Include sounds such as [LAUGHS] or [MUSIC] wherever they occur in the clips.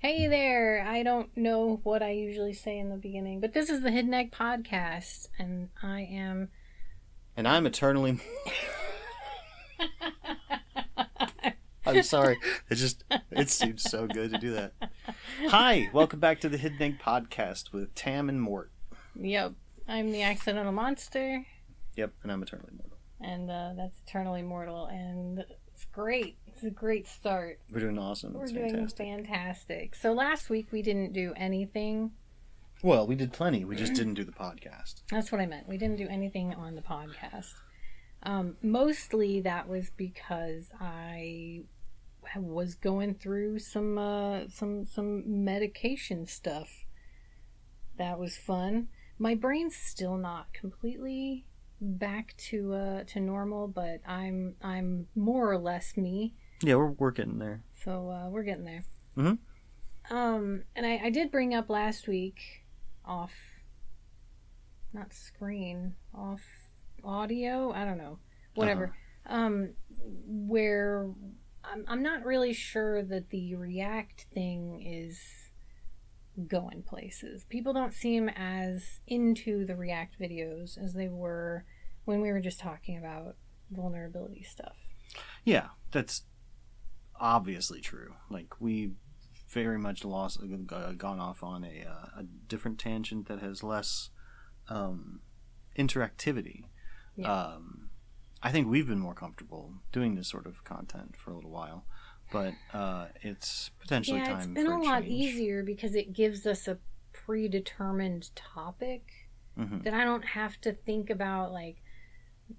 Hey there! I don't know what I usually say in the beginning, but this is the Hidden Egg Podcast, and I am. And I'm eternally. [LAUGHS] I'm sorry. It just it seems so good to do that. Hi, welcome back to the Hidden Egg Podcast with Tam and Mort. Yep, I'm the accidental monster, Yep, and I'm eternally mortal. and uh, that's eternally mortal, and it's great. It's a great start. We're doing awesome. We're it's doing fantastic. fantastic. So last week we didn't do anything. Well, we did plenty. We just didn't do the podcast. That's what I meant. We didn't do anything on the podcast. Um, mostly that was because I was going through some uh, some some medication stuff. That was fun. My brain's still not completely back to uh, to normal, but I'm I'm more or less me. Yeah, we're we're getting there. So uh, we're getting there. Mhm. Um, and I, I did bring up last week off, not screen, off audio. I don't know, whatever. Um, where I'm I'm not really sure that the React thing is going places. People don't seem as into the React videos as they were when we were just talking about vulnerability stuff. Yeah, that's obviously true. Like we very much lost, uh, gone off on a, uh, a different tangent that has less um, interactivity. Yeah. Um, I think we've been more comfortable doing this sort of content for a little while, but uh, it's potentially yeah, time it's been a a lot easier because it gives us a predetermined topic Mhm. that I don't have to think about like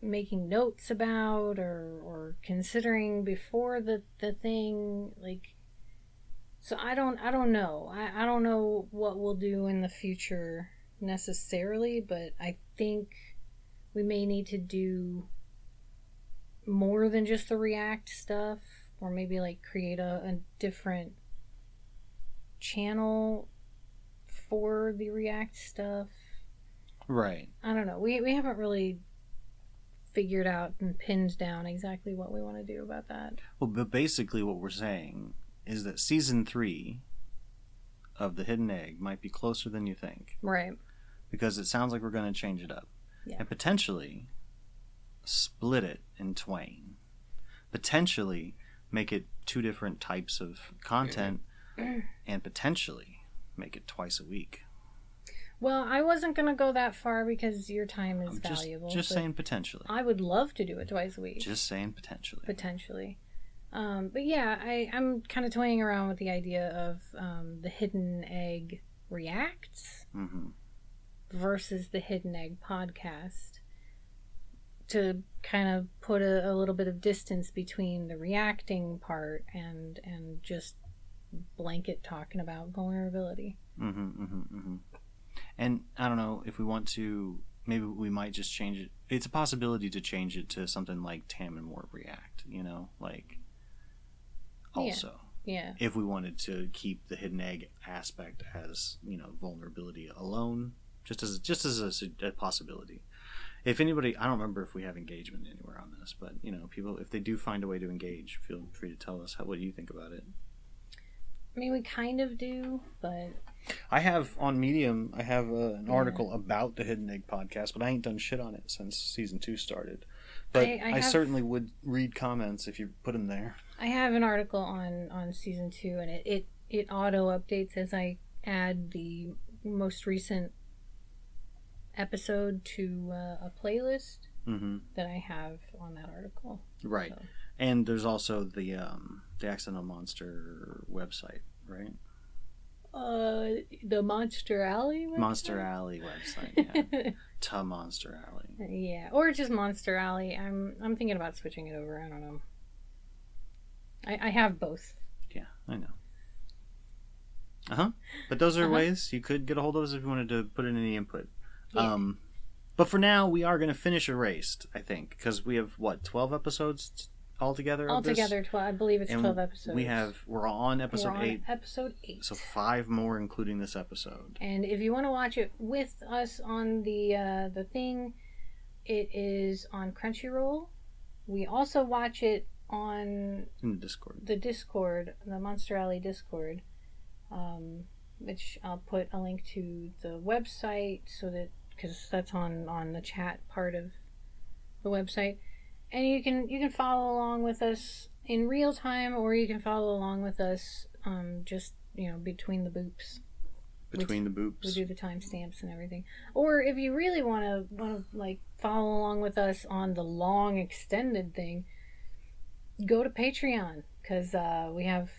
making notes about or or considering before the the thing like so I don't I don't know. I, I don't know what we'll do in the future necessarily, but I think we may need to do more than just the React stuff, or maybe like create a, a different channel for the React stuff. Right. I don't know. We we haven't really figured out and pinned down exactly what we want to do about that. Well, but basically, what we're saying is that season three of the Hidden Egg might be closer than you think. Right. because it sounds like we're going to change it up Yeah. and potentially split it in twain potentially make it two different types of content [CLEARS THROAT] and potentially make it twice a week Well, I wasn't gonna go that far because your time is I'm just, valuable. just saying potentially I would love to do it twice a week. just saying potentially potentially. Um, but yeah, I, I'm kind of toying around with the idea of um, the hidden egg reacts hmm versus the hidden egg podcast to kind of put a, a little bit of distance between the reacting part and and just blanket talking about vulnerability. Mm-hmm, hmm hmm and i don't know if we want to maybe we might just change it. It's a possibility to change it to something like tam and more react you know like also. Yeah. if we wanted to keep the hidden egg aspect as you know vulnerability alone just as just as a, a possibility. If anybody i don't remember if we have engagement anywhere on this but you know people if they do find a way to engage feel free to tell us how what do you think about it. I mean, we kind of do, but i have on medium i have uh, an article about the hidden egg podcast but i ain't done shit on it since season two started. But I- i, I have- certainly would read comments if you put them there. I have an article on on season two, and it it, it auto updates as I add the most recent episode to uh, a playlist hmm that I have on that article. right. So, and there's also the um the accidental monster website right uh, the Monster Alley. website? Monster Alley website, yeah. [LAUGHS] to Monster Alley. yeah, or just Monster Alley. I'm I'm thinking about switching it over. I don't know. I, I have both. Yeah, I know. Uh huh. But those are Uh-huh. ways you could get a hold of us if you wanted to put in any input. Yeah. Um, but for now, we are going to finish Erased, I think, because we have what twelve episodes altogether. Altogether, twelve. I believe it's And twelve episodes. We have we're on We're episode on eight, Episode eight. so five more, including this episode. And if you want to watch it with us on the uh, the thing, it is on Crunchyroll. We also watch it on In the Discord. the Discord, the Monster Alley Discord. um, which I'll put a link to the website so that because that's on on the chat part of the website, and you can you can follow along with us in real time, or you can follow along with us um, just you know between the boops. Between the boops, We do the timestamps and everything. Or if you really want to want to like follow along with us on the long extended thing, go to Patreon because uh, we have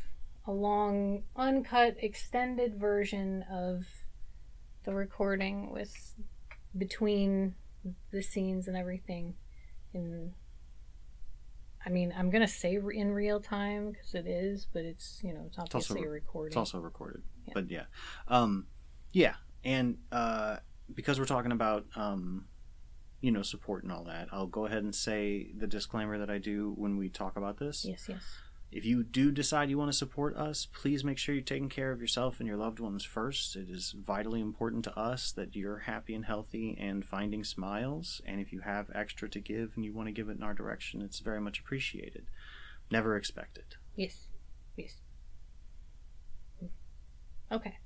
a long uncut extended version of the recording with between the scenes and everything. In I mean, I'm gonna say in real time because it is, but it's you know it's also obviously a re- recording. It's also recorded. Yeah. But yeah. Um yeah. And uh because we're talking about um you know, support and all that, I'll go ahead and say the disclaimer that I do when we talk about this. yes, yes. If you do decide you want to support us, please make sure you're taking care of yourself and your loved ones first. It is vitally important to us that you're happy and healthy and finding smiles. And if you have extra to give and you want to give it in our direction, it's very much appreciated. Never expected. Yes. Yes. Okay.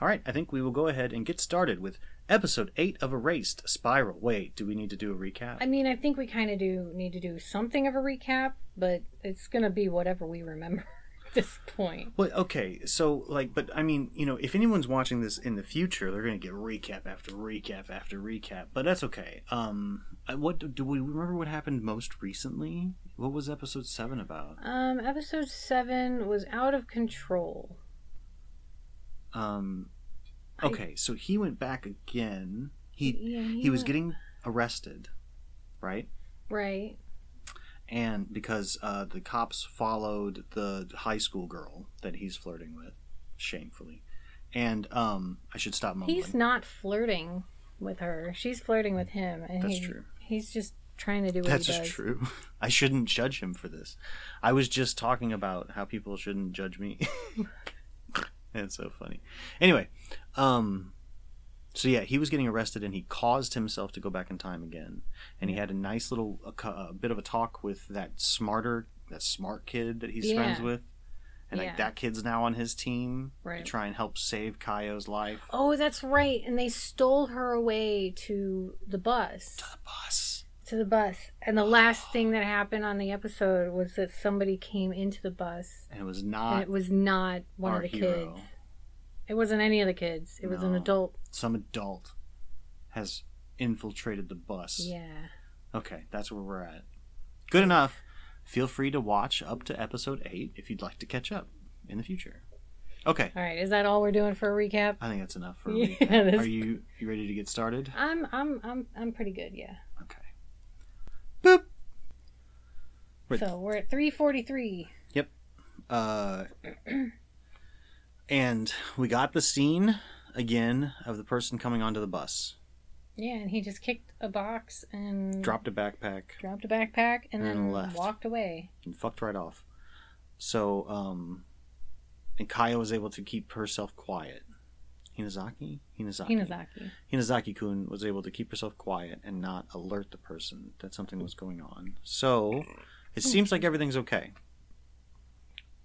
All right, I think we will go ahead and get started with episode 8 of Erased Spiral. Wait, do we need to do a recap? I mean, I think we kind of do need to do something of a recap, but it's going to be whatever we remember [LAUGHS] at this point. Well, okay, so like, but I mean, you know, if anyone's watching this in the future, they're gonna get recap after recap after recap. But that's okay. Um, what do we remember? What happened most recently? What was episode seven about? Um, episode 7 was out of control. Um, okay, so he went back again. He yeah, he was went- getting arrested, right? Right. And because uh, the cops followed the high school girl that he's flirting with, shamefully. And um, I should stop mumbling. He's not flirting with her. She's flirting with him. And That's he- true. He's just trying to do what That's he does. true. [LAUGHS] I shouldn't judge him for this. I was just talking about how people shouldn't judge me. [LAUGHS] That's so funny. Anyway, um, so yeah, he was getting arrested and he caused himself to go back in time again. And he had a nice little a, a bit of a talk with that smarter, that smart kid that he's Yeah. friends with. And like that kid's now on his team right. to try and help save Kayo's life. Oh, that's right. And they stole her away to the bus. To the bus. To the bus. And the last thing that happened on the episode was that somebody came into the bus And it was not it was not one of the hero. kids. It wasn't any of the kids. It was an No. adult. Some adult has infiltrated the bus. Yeah. Okay, that's where we're at. Good enough. Feel free to watch up to episode 8 if you'd like to catch up in the future. Okay, All right. Is that all we're doing for a recap? I think that's enough for a [LAUGHS] Yeah, recap. that's- Are you you ready to get started? I'm I'm I'm I'm pretty good. Yeah. Okay. Boop. So we're at 343. Uh [CLEARS THROAT] and we got the scene again of the person coming onto the bus. Yeah, and he just kicked a box and Dropped a backpack dropped a backpack and, And then left. walked away. and fucked right off. So, um, and Kaya was able to keep herself quiet. Hinazaki? Hinazaki. Hinazaki. Hinazaki kun was able to keep herself quiet and not alert the person that something was going on. So, it seems like everything's okay.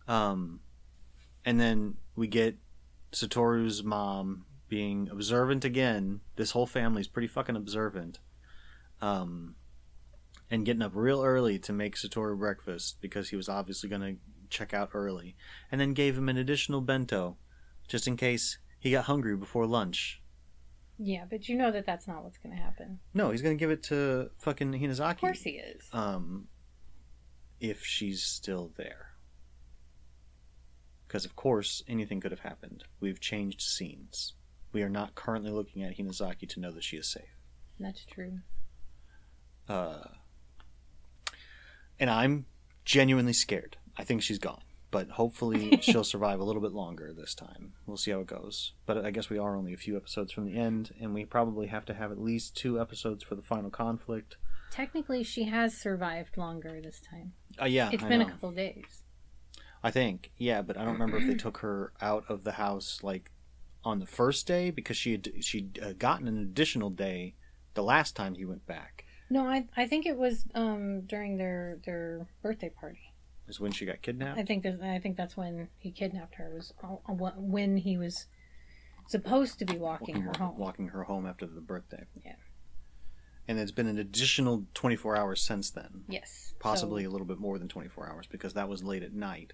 Um, and then we get Satoru's mom being observant again. This whole family's pretty fucking observant. Um, and getting up real early to make Satoru breakfast because he was obviously going to check out early. And then gave him an additional bento just in case he got hungry before lunch. Yeah, but you know that that's not what's going to happen. No, he's going to give it to fucking Hinazaki. Of course he is. Um, if she's still there. Because, of course, anything could have happened. We've changed scenes. We are not currently looking at Hinazaki to know that she is safe. That's true. Uh, and I'm genuinely scared. I think she's gone. But hopefully [LAUGHS] she'll survive a little bit longer this time. We'll see how it goes. But I guess we are only a few episodes from the end, and we probably have to have at least two episodes for the final conflict. Technically, she has survived longer this time. Uh, yeah, It's I been know. a couple days. I think, yeah, but I don't remember if they took her out of the house like on the first day because she had she'd uh, gotten an additional day the last time he went back. No, I I think it was um during their their birthday party. Is when she got kidnapped. I think I think that's when he kidnapped her. Was uh, when he was supposed to be walking her home. Walking her home after the birthday. Yeah. And it's been an additional 24 hours since then. Yes. Possibly So- a little bit more than 24 hours because that was late at night.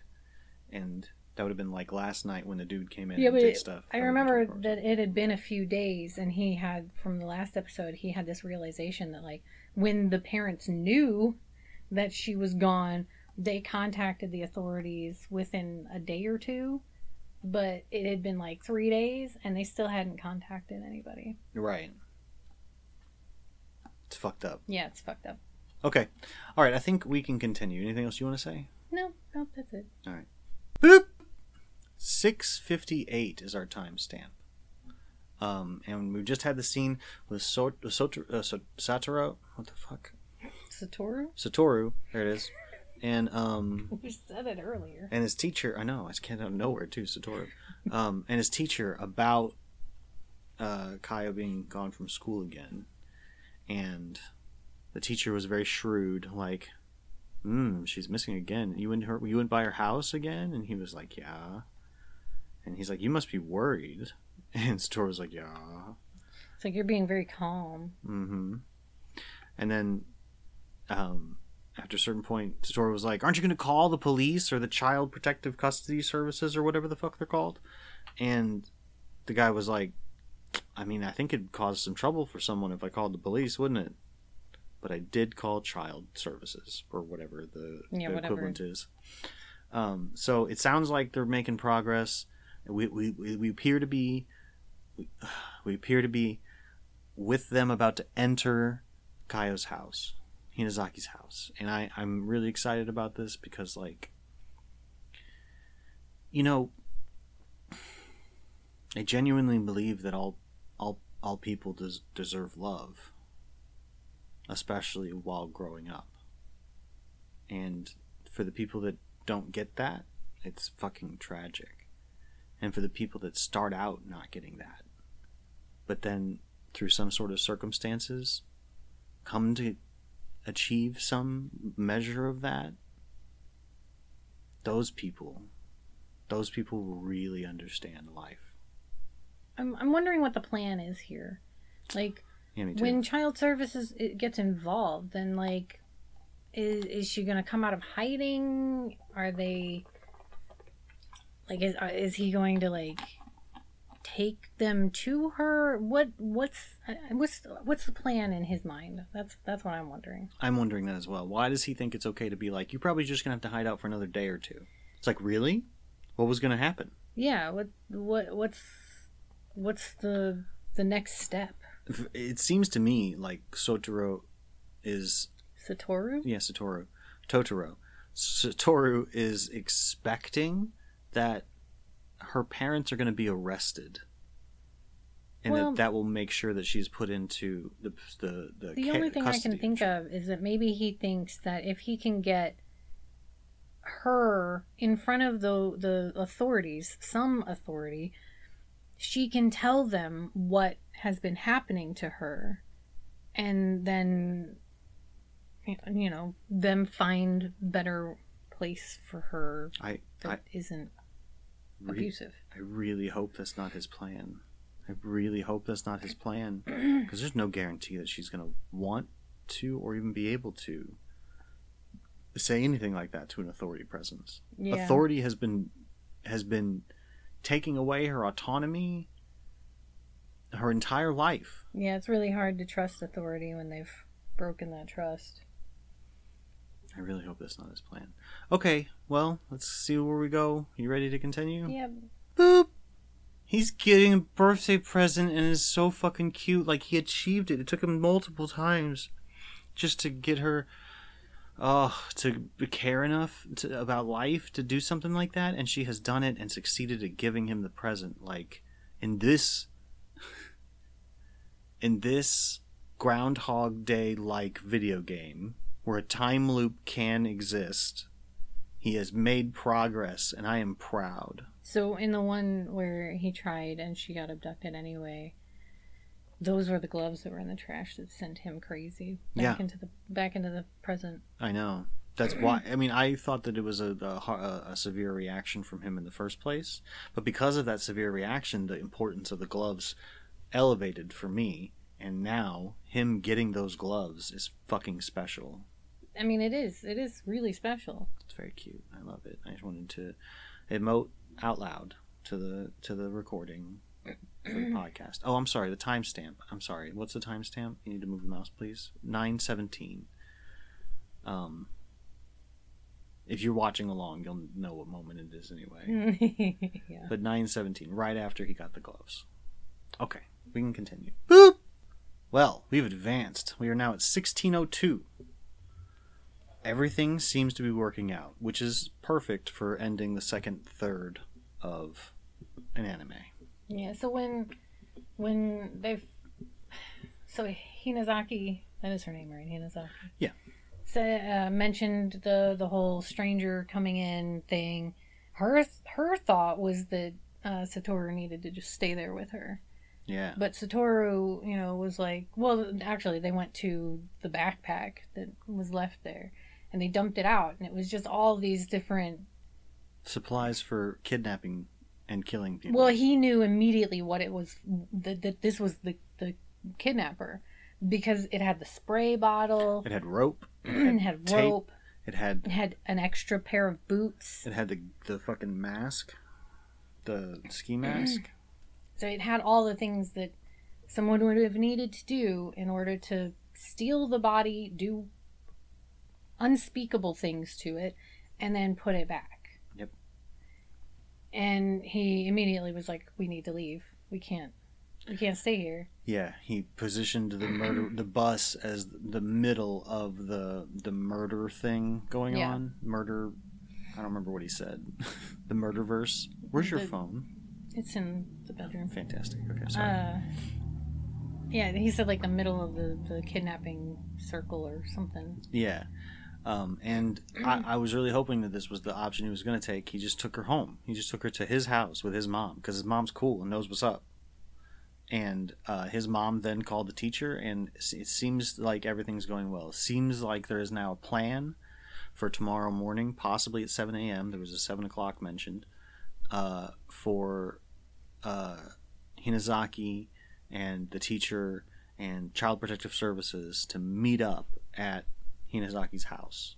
And that would have been like last night when the dude came in Yeah, and did it- stuff. I That would've been remember that it had been a few days, and he had from the last episode he had this realization that like when the parents knew that she was gone, they contacted the authorities within a day or two, but it had been like three days, and they still hadn't contacted anybody. Right. It's fucked up. Yeah, it's fucked up. Okay. All right. I think we can continue. Anything else you want to say? No, no, that's it. Boop. Six fifty eight is our timestamp. Um, and we've just had the scene with so- uh, so- Satoru. What the fuck? Satoru, Satoru. There it is. And um, [LAUGHS] we said it earlier. and his teacher. I know. I just can't out of nowhere too. Satoru. Um, and his teacher about uh, Kayo being gone from school again, and the teacher was very shrewd. Like, hmm, she's missing again. You went her. You went by her house again, and he was like, yeah. And he's like, you must be worried. [LAUGHS] And Satoru was like, yeah. It's like you're being very calm. Mm-hmm. And then, um, after a certain point, Satoru was like, "Aren't you going to call the police or the Child Protective Custody Services or whatever the fuck they're called?" And the guy was like, "I mean, I think it'd cause some trouble for someone if I called the police, wouldn't it?" But I did call Child Services or whatever the, Yeah, the whatever. equivalent is. Um, so it sounds like they're making progress. We we, we, appear to be we, we appear to be with them about to enter Kayo's house, Hinazaki's house, and I I'm really excited about this because like, you know, I genuinely believe that all all all people des- deserve love, especially while growing up, and for the people that don't get that, it's fucking tragic, and for the people that start out not getting that, but then through some sort of circumstances come to achieve some measure of that, those people, those people really understand life. I'm I'm wondering what the plan is here. Like Yeah, me too. when child services it gets involved, then like, is is she gonna come out of hiding? Are they like is uh, is he going to like take them to her? What what's uh, what's what's the plan in his mind? That's that's what I'm wondering. I'm wondering that as well. Why does he think it's okay to be like, you're probably just gonna have to hide out for another day or two? It's like, really? What was gonna happen? Yeah. What what what's what's the the next step? It seems to me like Sotoro is Satoru. yeah, Satoru, Totoro. Satoru is expecting that her parents are going to be arrested, and Well- that that will make sure that she's put into the the the. The ca- only thing I can think of is that maybe he thinks that if he can get her in front of the the authorities, some authority, she can tell them what has been happening to her, and then you know them find better place for her I that not Re- abusive. I really hope that's not his plan. I really hope that's not his plan [CLEARS THROAT] because there's no guarantee that she's going to want to or even be able to say anything like that to an authority presence. Yeah. Authority has been has been taking away her autonomy her entire life. Yeah, it's really hard to trust authority when they've broken that trust. I really hope that's not his plan. Okay, well, let's see where we go. You ready to continue? Yeah, Boop. He's getting a birthday present and is so fucking cute. Like he achieved it. It took him multiple times just to get her oh to care enough to, about life to do something like that and she has done it and succeeded at giving him the present. Like in this [LAUGHS] in this groundhog day like video game where a time loop can exist he has made progress and i am proud. So in the one where he tried and she got abducted anyway, those were the gloves that were in the trash that sent him crazy back Yeah. into the back into the present. I know. That's why. I mean, I thought that it was a, a, a severe reaction from him in the first place, but because of that severe reaction, the importance of the gloves elevated for me, and now him getting those gloves is fucking special. I mean, it is. It is really special. It's very cute. I love it. I just wanted to emote out loud to the to the recording podcast. Oh, I'm sorry. The timestamp. I'm sorry. What's the timestamp? You need to move the mouse, please. Nine seventeen. Um, if you're watching along, you'll know what moment it is anyway. [LAUGHS] yeah. But nine seventeen, right after he got the gloves. Okay, we can continue. Boop. Well, we've advanced. We are now at sixteen oh two. Everything seems to be working out, which is perfect for ending the second third of an anime. Yeah. So when when they've so Hinazaki that is her name, right? Hinazaki. Yeah. So, uh, mentioned the the whole stranger coming in thing. Her her thought was that uh, Satoru needed to just stay there with her. Yeah. But Satoru, you know, was like, well, actually, they went to the backpack that was left there, and they dumped it out, and it was just all these different. Supplies for kidnapping and killing people. Well, he knew immediately what it was that, that this was the the kidnapper because it had the spray bottle, it had rope. [CLEARS THROAT] it had tape. rope, It had it had an extra pair of boots. it had the the fucking mask, the ski mm. mask. So it had all the things that someone would have needed to do in order to steal the body, do unspeakable things to it, and then put it back. And he immediately was like, "We need to leave. We can't. We can't stay here." Yeah, he positioned the murder the bus as the middle of the the murder thing going Yeah. on. Murder. I don't remember what he said. [LAUGHS] the murder verse. Where's your The- phone? It's in the bedroom. Fantastic. Okay, sorry. Uh, yeah, he said like the middle of the, the kidnapping circle or something. Yeah. Um, and I, I was really hoping that this was the option he was going to take. He just took her home. He just took her to his house with his mom because his mom's cool and knows what's up. And uh, his mom then called the teacher, and it seems like everything's going well. It seems like there is now a plan for tomorrow morning, possibly at 7 a.m. There was a 7 o'clock mentioned uh, for uh, Hinazaki and the teacher and Child Protective Services to meet up at Hinazaki's house.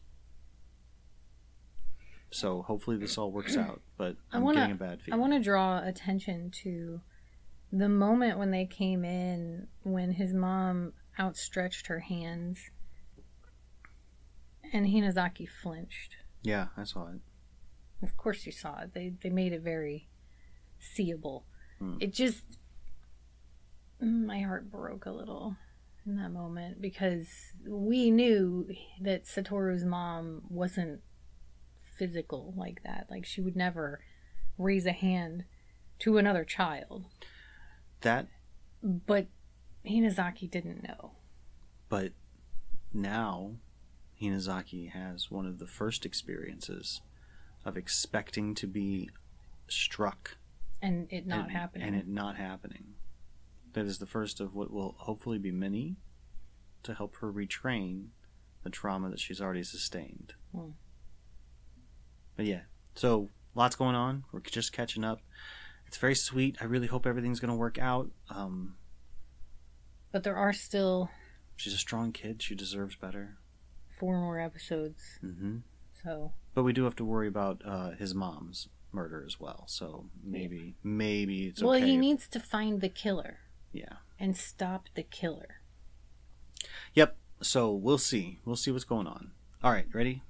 So hopefully this all works out, but I I'm wanna- getting a bad feeling. I want to draw attention to the moment when they came in when his mom outstretched her hands and Hinazaki flinched. Yeah, I saw it. Of course you saw it. They they made it very seeable. Hmm. It just my heart broke a little in that moment because we knew that Satoru's mom wasn't physical like that. Like she would never raise a hand to another child. That, But Hinazaki didn't know. but now Hinazaki has one of the first experiences of expecting to be struck And it not and, happening. and it not happening. That is the first of what will hopefully be many to help her retrain the trauma that she's already sustained. Hmm. But yeah, so lots going on. We're just catching up. It's very sweet. I really hope everything's going to work out. Um, but there are still she's a strong kid. She deserves better. four more episodes. hmm So But we do have to worry about uh, his mom's murder as well. So maybe, maybe it's well, okay. he if- needs to find the killer yeah. and stop the killer. Yep. So we'll see. We'll see what's going on. All right, ready?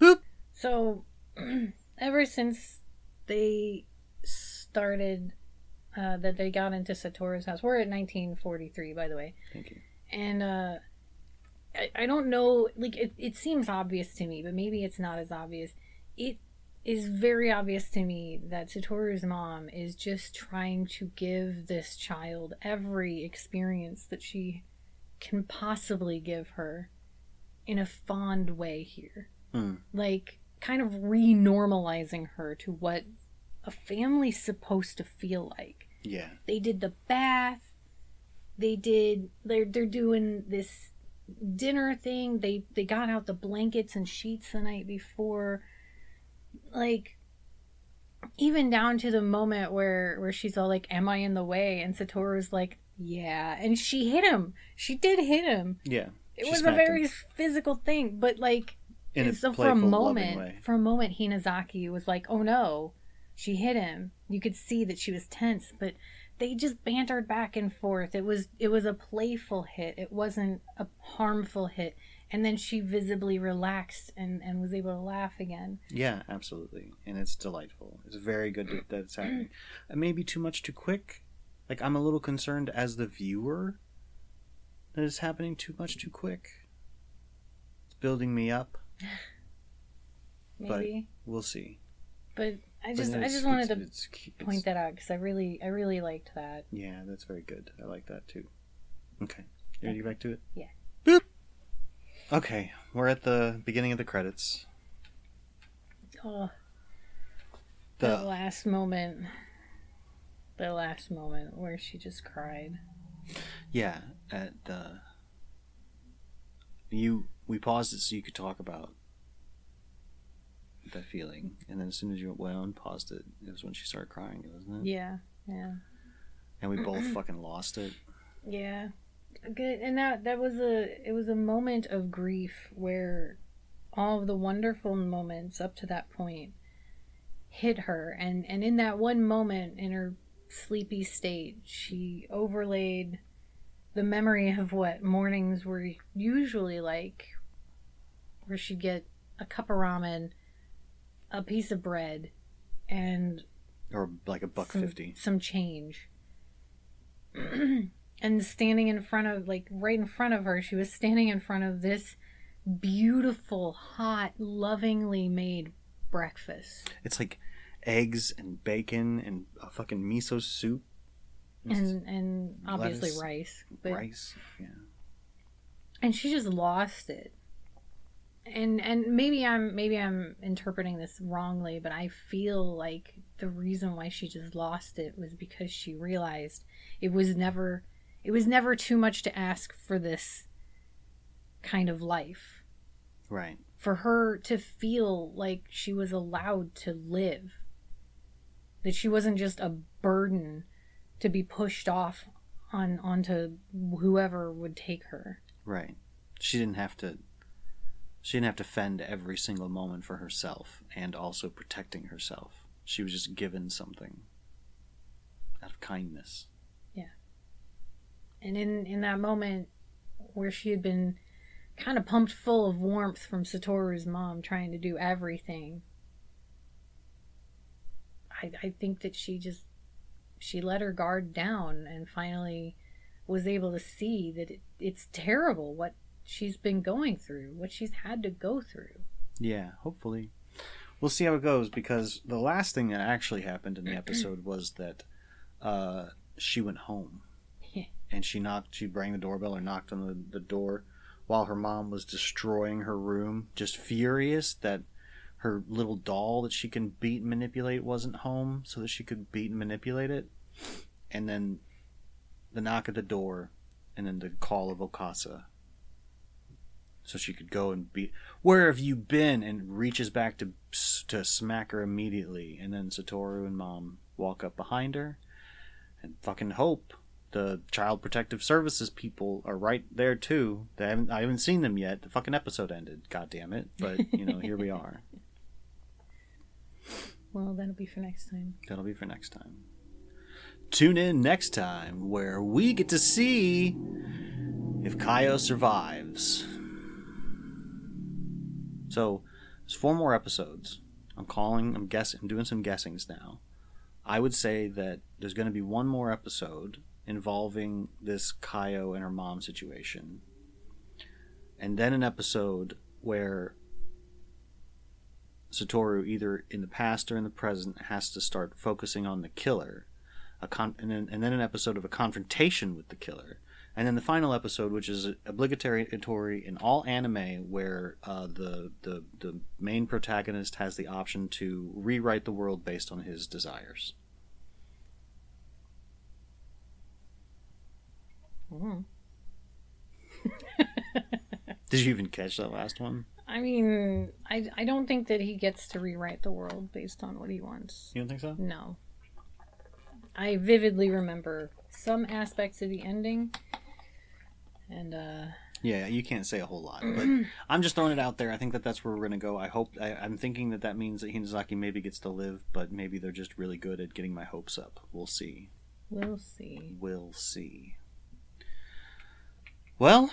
Boop. So, [CLEARS THROAT] ever since they started, uh, that they got into Satoru's house, we're at 1943, by the way, Thank you. and uh, I, I don't know, like it, it seems obvious to me, but maybe it's not as obvious. It is very obvious to me that Satoru's mom is just trying to give this child every experience that she can possibly give her in a fond way here. Hmm. Like, kind of renormalizing her to what a family's supposed to feel like Yeah. they did the bath they did they're they're doing this dinner thing. They they got out the blankets and sheets the night before. Like even down to the moment where where she's all like, "Am I in the way?" and Satoru's like, "Yeah," and she hit him. She did hit him. Yeah. It was a very him. physical thing, but like In a so for a moment, for a moment, Hinazaki was like, "Oh no," she hit him. You could see that she was tense, but they just bantered back and forth. It was it was a playful hit. It wasn't a harmful hit. And then she visibly relaxed and and was able to laugh again. Yeah, absolutely, and it's delightful. It's very good that that it's happening. [CLEARS THROAT] It may be too much too quick. Like I'm a little concerned as the viewer that it's happening too much too quick. It's building me up. [SIGHS] But- Maybe, We'll see. but, I But just I just wanted it's- to it's- it's- point that out because I really I really liked that. Yeah, that's very good. I like that too. Okay, you ready to get back to it? Yeah. Okay, we're at the beginning of the credits. Oh, The that last moment, the last moment where she just cried. Yeah, at uh, you we paused it so you could talk about that feeling, and then as soon as you went on paused it, it was when she started crying, wasn't it? Yeah, yeah. And we both [CLEARS THROAT] fucking lost it. Yeah. Good. And that that was a it was a moment of grief where all of the wonderful moments up to that point hit her and and in that one moment in her sleepy state she overlaid the memory of what mornings were usually like where she'd get a cup of ramen a piece of bread and Or like a buck some, fifty. some change. [CLEARS THROAT] and standing in front of, like, right in front of her, she was standing in front of this beautiful, hot, lovingly made breakfast. It's like eggs and bacon and a fucking miso soup. And and obviously Lettuce, rice, but rice. Yeah. and she just lost it. And and maybe I'm maybe I'm interpreting this wrongly, but I feel like the reason why she just lost it was because she realized it was never it was never too much to ask for this kind of life. Right. For her to feel like she was allowed to live. That she wasn't just a burden to be pushed off on onto whoever would take her. Right. She didn't have to. She didn't have to fend every single moment for herself and also protecting herself. She was just given something out of kindness. And in in that moment where she had been kind of pumped full of warmth from Satoru's mom trying to do everything, I I think that she just she let her guard down and finally was able to see that it, it's terrible what she's been going through, what she's had to go through. Yeah, hopefully. We'll see how it goes because the last thing that actually happened in the episode was that uh, she went home. And she knocked, she rang the doorbell or knocked on the, the door while her mom was destroying her room, just furious that her little doll that she can beat and manipulate wasn't home so that she could beat and manipulate it. And then the knock at the door and then the call of Okasa. So she could go and beat where have you been and reaches back to to smack her immediately and then satoru and mom walk up behind her and fucking hope the child protective services people are right there too they haven't i haven't seen them yet the fucking episode ended god damn it but you know here we [LAUGHS] are Well, that'll be for next time. that'll be for next time tune in next time where we get to see if Kayo survives so there's four more episodes. I'm calling. I'm guessing. I'm doing some guessings now. I would say that there's going to be one more episode involving this Kayo and her mom situation, and then an episode where Satoru, either in the past or in the present, has to start focusing on the killer. Con- and, then, and then an episode of a confrontation with the killer. And then the final episode, which is obligatory in all anime, where uh, the, the the main protagonist has the option to rewrite the world based on his desires. Mm. [LAUGHS] Did you even catch that last one? I mean, I, I don't think that he gets to rewrite the world based on what he wants. You don't think so? No. I vividly remember some aspects of the ending. And, uh, Yeah, you can't say a whole lot, but I'm just throwing it out there. I think that that's where we're gonna go. I hope. I, I'm thinking that that means that Hinazaki maybe gets to live, but maybe they're just really good at getting my hopes up. We'll see. we'll see. We'll see. Well,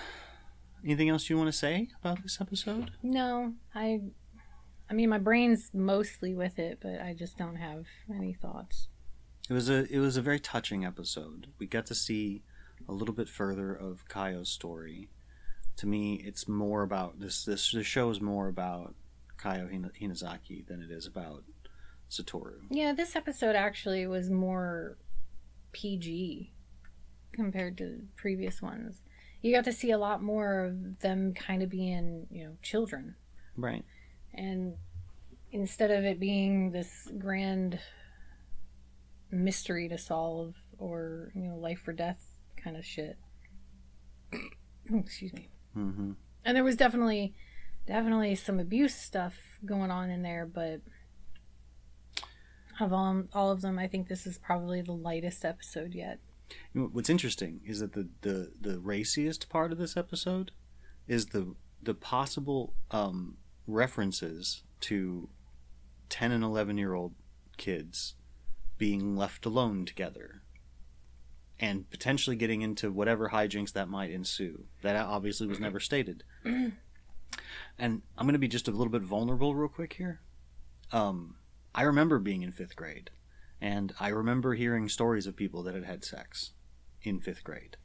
anything else you want to say about this episode? No, I. I mean, my brain's mostly with it, but I just don't have any thoughts. It was a it was a very touching episode. We got to see a little bit further of Kayo's story. To me, it's more about this. This the show is more about Kaio Hina- Hinazaki than it is about Satoru. Yeah, this episode actually was more PG compared to previous ones. You got to see a lot more of them kind of being, you know, children. Right. And instead of it being this grand mystery to solve or, you know, life or death kind of shit. [CLEARS THROAT] Excuse me. Mm-hmm. And there was definitely definitely some abuse stuff going on in there, but of all, all of them, I think this is probably the lightest episode yet. What's interesting is that the, the, the raciest part of this episode is the the possible um, references to ten and eleven year old kids being left alone together and potentially getting into whatever hijinks that might ensue. That obviously was never stated. [CLEARS THROAT] and I'm going to be just a little bit vulnerable real quick here. Um, I remember being in fifth grade, and I remember hearing stories of people that had had sex in fifth grade.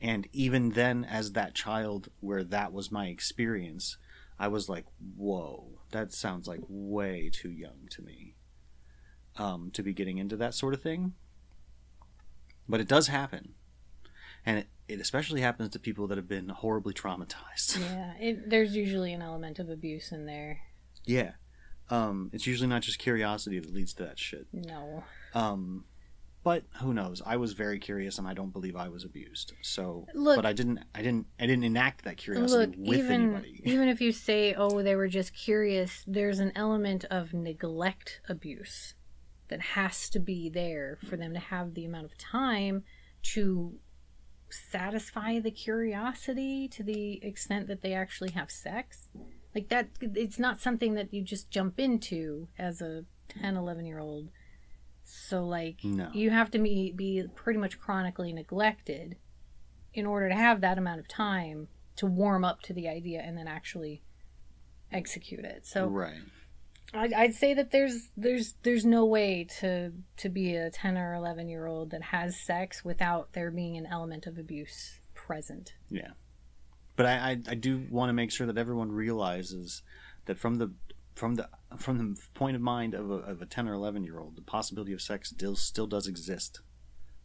And even then, as that child, where that was my experience, I was like, whoa, that sounds like way too young to me um, to be getting into that sort of thing. But it does happen. And it, it especially happens to people that have been horribly traumatized. Yeah, it, there's usually an element of abuse in there. [LAUGHS] yeah. Um, it's usually not just curiosity that leads to that shit. No. Um, but who knows? I was very curious, and I don't believe I was abused. So, Look- but I didn't. I didn't. I didn't enact that curiosity Look, with even anybody. [LAUGHS] even if you say, "Oh, they were just curious," there's an element of neglect abuse that has to be there for them to have the amount of time to satisfy the curiosity to the extent that they actually have sex. Like that it's not something that you just jump into as a 10, 11 year old. So like No. you have to be be pretty much chronically neglected in order to have that amount of time to warm up to the idea and then actually execute it. So right. I'd, I'd say that there's there's there's no way to to be a 10 or 11 year old that has sex without there being an element of abuse present. Yeah. But I, I, I do want to make sure that everyone realizes that from the from the from the point of mind of a, of a ten or eleven year old, the possibility of sex still still does exist.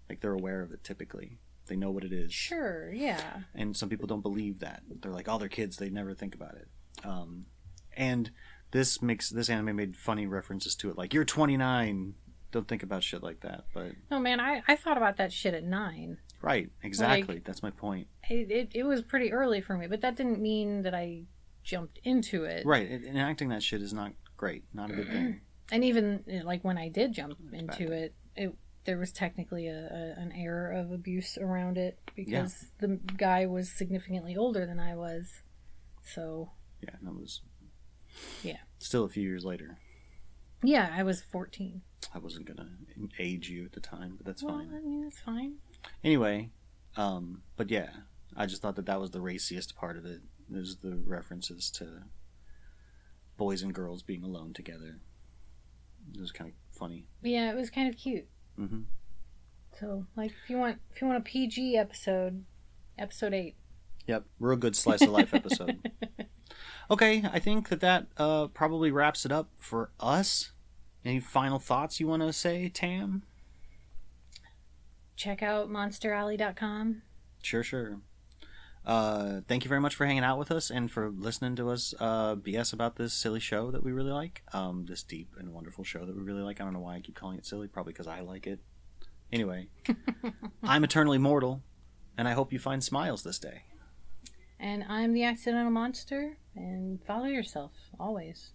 Like they're aware of it typically. They know what it is. Sure, yeah. and some people don't believe that. They're like, "Oh, they're kids; they never think about it." Um, and this makes this anime made funny references to it, like "You're 29, don't think about shit like that." But oh man, I, I thought about that shit at nine. Right, exactly. That's my point. It, it, it was pretty early for me, but that didn't mean that I jumped into it. Right, and enacting that shit is not great, not a good thing. [CLEARS THROAT] And even eh, like when I did jump into it, it there was technically a, a an air of abuse around it because the guy was significantly older than I was. So Yeah, that was. Yeah. Still, a few years later, yeah, I was fourteen. I wasn't gonna age you at the time, but that's well, fine. I mean, it's fine. Anyway, um, but yeah, I just thought that that was the raciest part of it. There's the references to boys and girls being alone together. It was kind of funny. Yeah, it was kind of cute. hmm So, like, if you want, if you want a PG episode, episode eight. Yep, real good slice of life episode. [LAUGHS] Okay, I think that that uh, probably wraps it up for us. Any final thoughts you want to say, Tam? Check out monsteralley.com. Sure, sure. Uh, thank you very much for hanging out with us and for listening to us uh, BS about this silly show that we really like. Um, this deep and wonderful show that we really like. I don't know why I keep calling it silly, probably because I like it. Anyway, [LAUGHS] I'm eternally mortal, and I hope you find smiles this day. And I'm the Accidental Monster, and follow yourself always.